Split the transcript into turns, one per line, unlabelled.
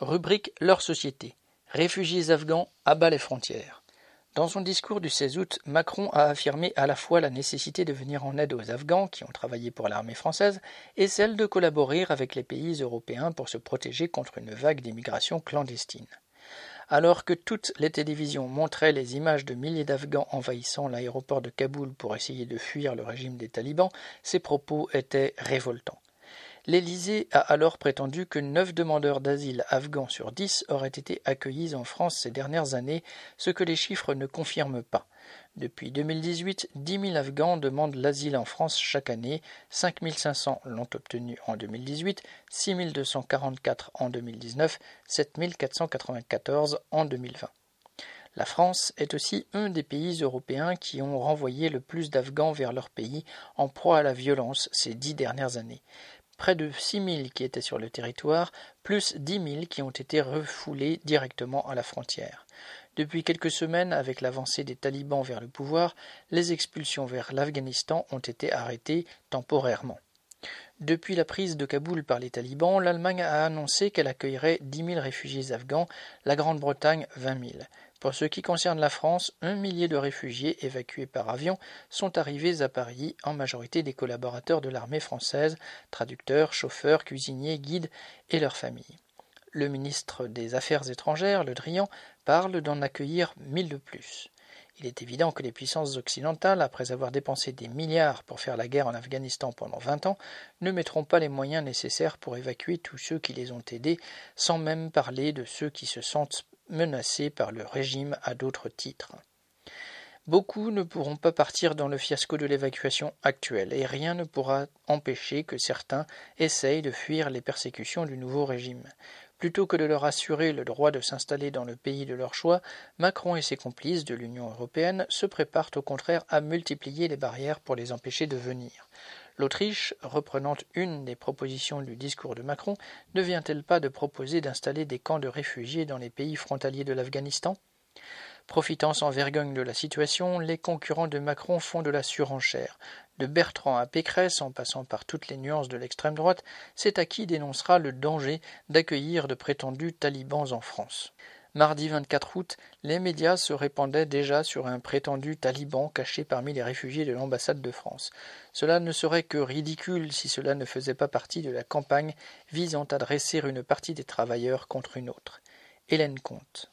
Rubrique Leur société. Réfugiés afghans abat les frontières. Dans son discours du 16 août, Macron a affirmé à la fois la nécessité de venir en aide aux Afghans qui ont travaillé pour l'armée française et celle de collaborer avec les pays européens pour se protéger contre une vague d'immigration clandestine. Alors que toutes les télévisions montraient les images de milliers d'Afghans envahissant l'aéroport de Kaboul pour essayer de fuir le régime des talibans, ces propos étaient révoltants. L'Élysée a alors prétendu que neuf demandeurs d'asile afghans sur dix auraient été accueillis en France ces dernières années, ce que les chiffres ne confirment pas. Depuis 2018, 10 000 Afghans demandent l'asile en France chaque année, 5 500 l'ont obtenu en 2018, 6 244 en 2019, 7 494 en 2020. La France est aussi un des pays européens qui ont renvoyé le plus d'Afghans vers leur pays en proie à la violence ces dix dernières années près de 6 000 qui étaient sur le territoire, plus 10 000 qui ont été refoulés directement à la frontière. Depuis quelques semaines, avec l'avancée des talibans vers le pouvoir, les expulsions vers l'Afghanistan ont été arrêtées temporairement. Depuis la prise de Kaboul par les talibans, l'Allemagne a annoncé qu'elle accueillerait 10 000 réfugiés afghans, la Grande-Bretagne 20 000. Pour ce qui concerne la France, un millier de réfugiés évacués par avion sont arrivés à Paris, en majorité des collaborateurs de l'armée française, traducteurs, chauffeurs, cuisiniers, guides et leurs familles. Le ministre des Affaires étrangères, Le Drian, parle d'en accueillir mille de plus. Il est évident que les puissances occidentales, après avoir dépensé des milliards pour faire la guerre en Afghanistan pendant vingt ans, ne mettront pas les moyens nécessaires pour évacuer tous ceux qui les ont aidés, sans même parler de ceux qui se sentent menacés par le régime à d'autres titres. Beaucoup ne pourront pas partir dans le fiasco de l'évacuation actuelle, et rien ne pourra empêcher que certains essayent de fuir les persécutions du nouveau régime. Plutôt que de leur assurer le droit de s'installer dans le pays de leur choix, Macron et ses complices de l'Union européenne se préparent au contraire à multiplier les barrières pour les empêcher de venir. L'Autriche, reprenant une des propositions du discours de Macron, ne vient-elle pas de proposer d'installer des camps de réfugiés dans les pays frontaliers de l'Afghanistan? Profitant sans vergogne de la situation, les concurrents de Macron font de la surenchère. De Bertrand à Pécresse, en passant par toutes les nuances de l'extrême droite, c'est à qui dénoncera le danger d'accueillir de prétendus talibans en France. Mardi 24 août, les médias se répandaient déjà sur un prétendu taliban caché parmi les réfugiés de l'ambassade de France. Cela ne serait que ridicule si cela ne faisait pas partie de la campagne visant à dresser une partie des travailleurs contre une autre. Hélène Comte.